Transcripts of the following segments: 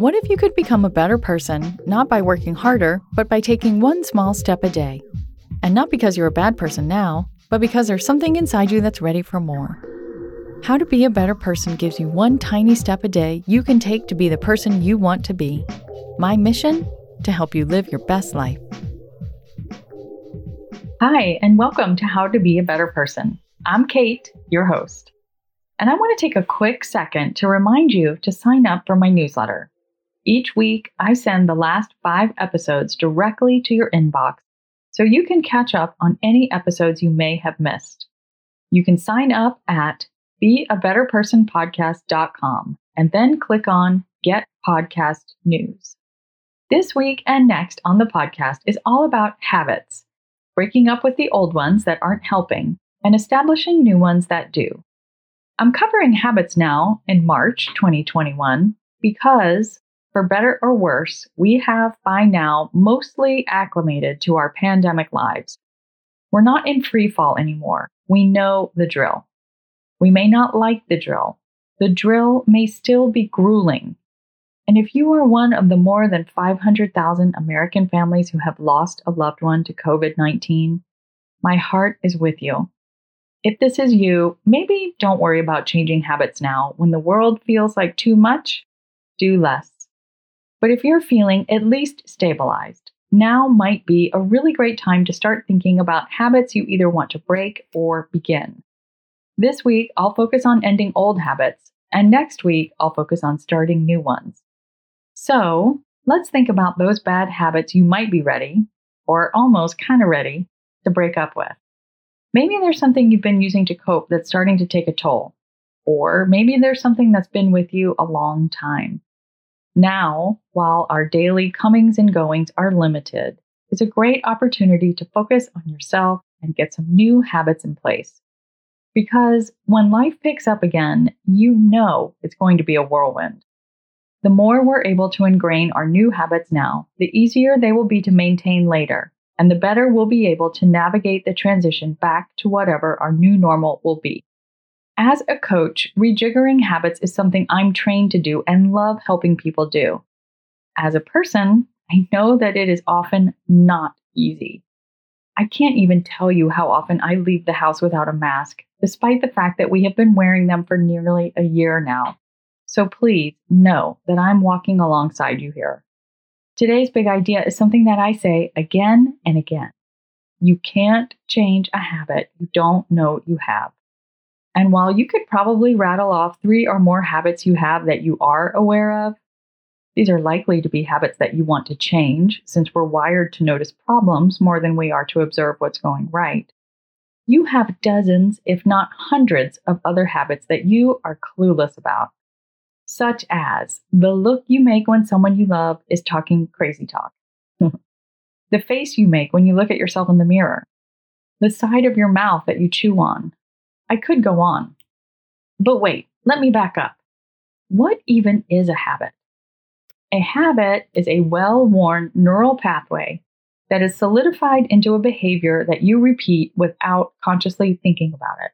What if you could become a better person, not by working harder, but by taking one small step a day? And not because you're a bad person now, but because there's something inside you that's ready for more. How to Be a Better Person gives you one tiny step a day you can take to be the person you want to be. My mission? To help you live your best life. Hi, and welcome to How to Be a Better Person. I'm Kate, your host. And I want to take a quick second to remind you to sign up for my newsletter. Each week, I send the last five episodes directly to your inbox so you can catch up on any episodes you may have missed. You can sign up at beabetterpersonpodcast.com and then click on Get Podcast News. This week and next on the podcast is all about habits, breaking up with the old ones that aren't helping and establishing new ones that do. I'm covering habits now in March 2021 because for better or worse, we have by now mostly acclimated to our pandemic lives. We're not in free fall anymore. We know the drill. We may not like the drill. The drill may still be grueling. And if you are one of the more than 500,000 American families who have lost a loved one to COVID 19, my heart is with you. If this is you, maybe don't worry about changing habits now. When the world feels like too much, do less. But if you're feeling at least stabilized, now might be a really great time to start thinking about habits you either want to break or begin. This week, I'll focus on ending old habits, and next week, I'll focus on starting new ones. So, let's think about those bad habits you might be ready, or almost kind of ready, to break up with. Maybe there's something you've been using to cope that's starting to take a toll, or maybe there's something that's been with you a long time. Now, while our daily comings and goings are limited, is a great opportunity to focus on yourself and get some new habits in place. Because when life picks up again, you know it's going to be a whirlwind. The more we're able to ingrain our new habits now, the easier they will be to maintain later, and the better we'll be able to navigate the transition back to whatever our new normal will be. As a coach, rejiggering habits is something I'm trained to do and love helping people do. As a person, I know that it is often not easy. I can't even tell you how often I leave the house without a mask, despite the fact that we have been wearing them for nearly a year now. So please know that I'm walking alongside you here. Today's big idea is something that I say again and again. You can't change a habit you don't know you have. And while you could probably rattle off three or more habits you have that you are aware of, these are likely to be habits that you want to change since we're wired to notice problems more than we are to observe what's going right. You have dozens, if not hundreds, of other habits that you are clueless about, such as the look you make when someone you love is talking crazy talk, the face you make when you look at yourself in the mirror, the side of your mouth that you chew on, I could go on. But wait, let me back up. What even is a habit? A habit is a well worn neural pathway that is solidified into a behavior that you repeat without consciously thinking about it.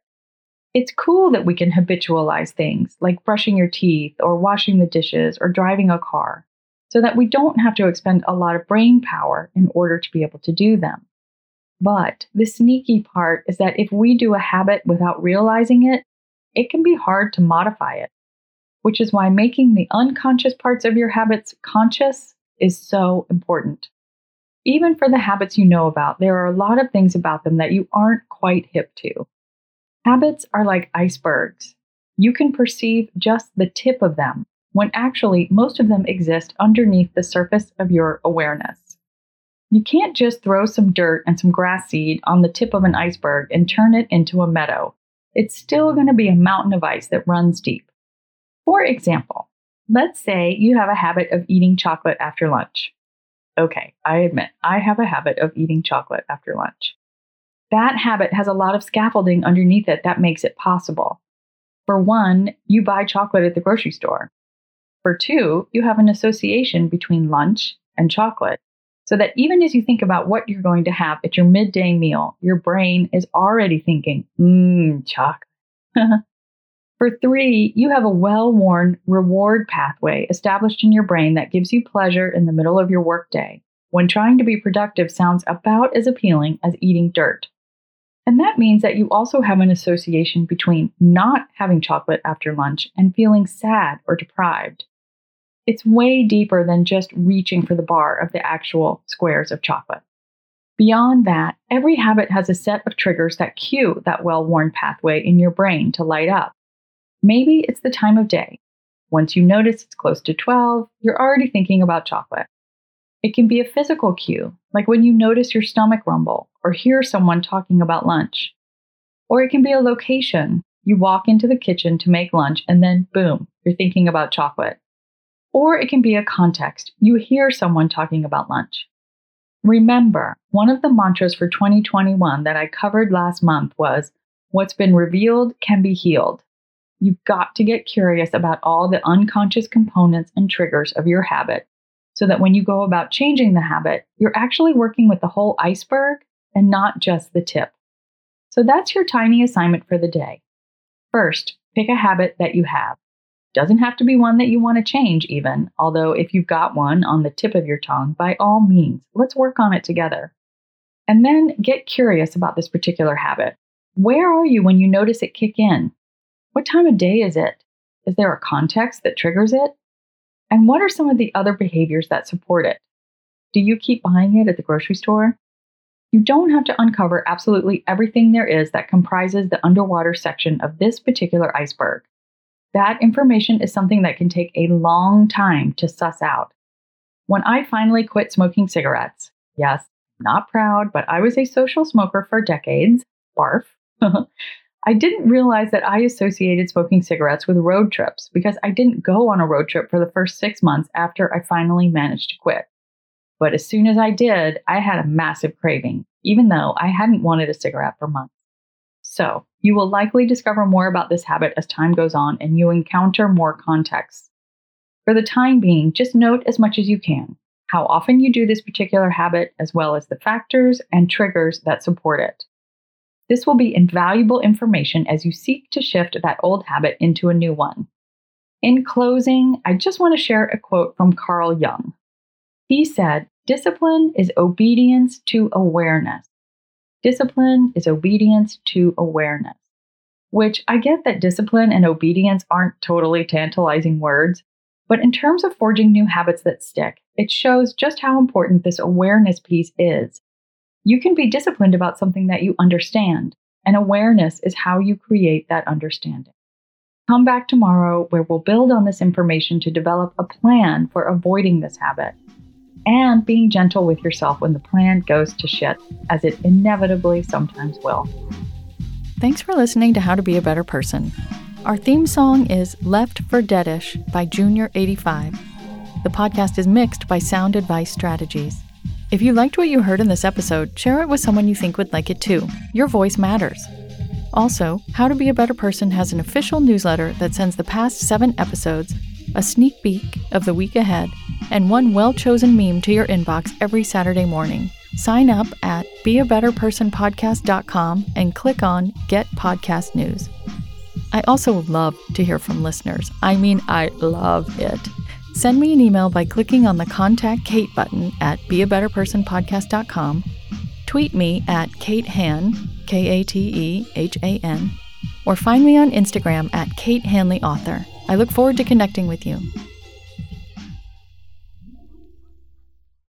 It's cool that we can habitualize things like brushing your teeth or washing the dishes or driving a car so that we don't have to expend a lot of brain power in order to be able to do them. But the sneaky part is that if we do a habit without realizing it, it can be hard to modify it, which is why making the unconscious parts of your habits conscious is so important. Even for the habits you know about, there are a lot of things about them that you aren't quite hip to. Habits are like icebergs. You can perceive just the tip of them, when actually most of them exist underneath the surface of your awareness. You can't just throw some dirt and some grass seed on the tip of an iceberg and turn it into a meadow. it's still going to be a mountain of ice that runs deep. For example, let's say you have a habit of eating chocolate after lunch. Okay, I admit, I have a habit of eating chocolate after lunch. That habit has a lot of scaffolding underneath it that makes it possible. For one, you buy chocolate at the grocery store. For two, you have an association between lunch and chocolate. So that even as you think about what you're going to have at your midday meal, your brain is already thinking, mmm, chocolate. For three, you have a well worn reward pathway established in your brain that gives you pleasure in the middle of your workday, when trying to be productive sounds about as appealing as eating dirt. And that means that you also have an association between not having chocolate after lunch and feeling sad or deprived. It's way deeper than just reaching for the bar of the actual squares of chocolate. Beyond that, every habit has a set of triggers that cue that well worn pathway in your brain to light up. Maybe it's the time of day. Once you notice it's close to 12, you're already thinking about chocolate. It can be a physical cue, like when you notice your stomach rumble or hear someone talking about lunch. Or it can be a location. You walk into the kitchen to make lunch and then boom, you're thinking about chocolate. Or it can be a context. You hear someone talking about lunch. Remember, one of the mantras for 2021 that I covered last month was What's been revealed can be healed. You've got to get curious about all the unconscious components and triggers of your habit so that when you go about changing the habit, you're actually working with the whole iceberg and not just the tip. So that's your tiny assignment for the day. First, pick a habit that you have. Doesn't have to be one that you want to change, even, although if you've got one on the tip of your tongue, by all means, let's work on it together. And then get curious about this particular habit. Where are you when you notice it kick in? What time of day is it? Is there a context that triggers it? And what are some of the other behaviors that support it? Do you keep buying it at the grocery store? You don't have to uncover absolutely everything there is that comprises the underwater section of this particular iceberg. That information is something that can take a long time to suss out. When I finally quit smoking cigarettes, yes, not proud, but I was a social smoker for decades, barf. I didn't realize that I associated smoking cigarettes with road trips because I didn't go on a road trip for the first six months after I finally managed to quit. But as soon as I did, I had a massive craving, even though I hadn't wanted a cigarette for months. So, you will likely discover more about this habit as time goes on and you encounter more contexts. For the time being, just note as much as you can how often you do this particular habit, as well as the factors and triggers that support it. This will be invaluable information as you seek to shift that old habit into a new one. In closing, I just want to share a quote from Carl Jung. He said, Discipline is obedience to awareness. Discipline is obedience to awareness. Which I get that discipline and obedience aren't totally tantalizing words, but in terms of forging new habits that stick, it shows just how important this awareness piece is you can be disciplined about something that you understand, and awareness is how you create that understanding. Come back tomorrow where we'll build on this information to develop a plan for avoiding this habit and being gentle with yourself when the plan goes to shit, as it inevitably sometimes will. Thanks for listening to How to Be a Better Person. Our theme song is Left for Deadish by Junior85. The podcast is mixed by Sound Advice Strategies. If you liked what you heard in this episode, share it with someone you think would like it too. Your voice matters. Also, How to Be a Better Person has an official newsletter that sends the past seven episodes, a sneak peek of the week ahead, and one well chosen meme to your inbox every Saturday morning. Sign up at beabetterpersonpodcast.com and click on Get Podcast News. I also love to hear from listeners. I mean, I love it. Send me an email by clicking on the Contact Kate button at beabetterpersonpodcast.com. Tweet me at Kate Han, K A T E H A N, or find me on Instagram at Kate Hanley Author. I look forward to connecting with you.